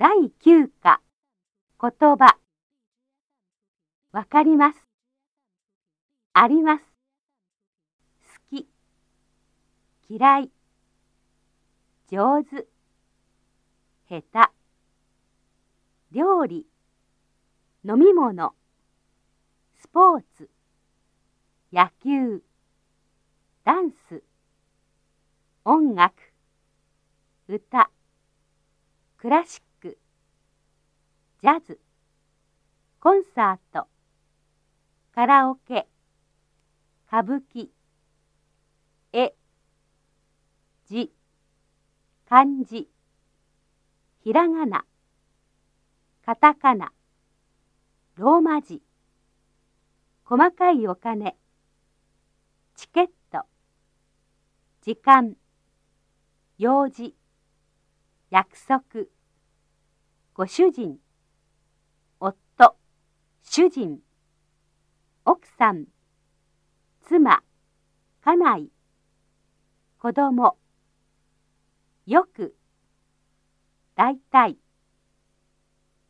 第9課。言葉。わかります。あります。好き。嫌い。上手。下手。料理。飲み物。スポーツ。野球。ダンス。音楽。歌。クラシック。ジャズ。コンサート。カラオケ。歌舞伎。絵。字。漢字。ひらがな。カタカナ。ローマ字。細かいお金。チケット。時間。用事。約束。ご主人。夫主人奥さん妻家内子供よくだいたい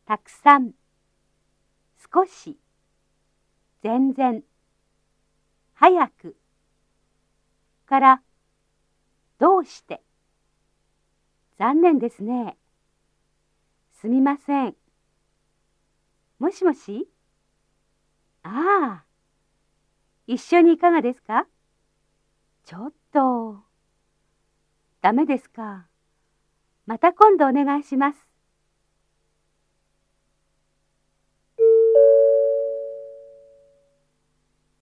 たくさん少し全然早くからどうして残念ですね。すみません。もしもし？ああ。一緒にいかがですか？ちょっと。ダメですか。また今度お願いします。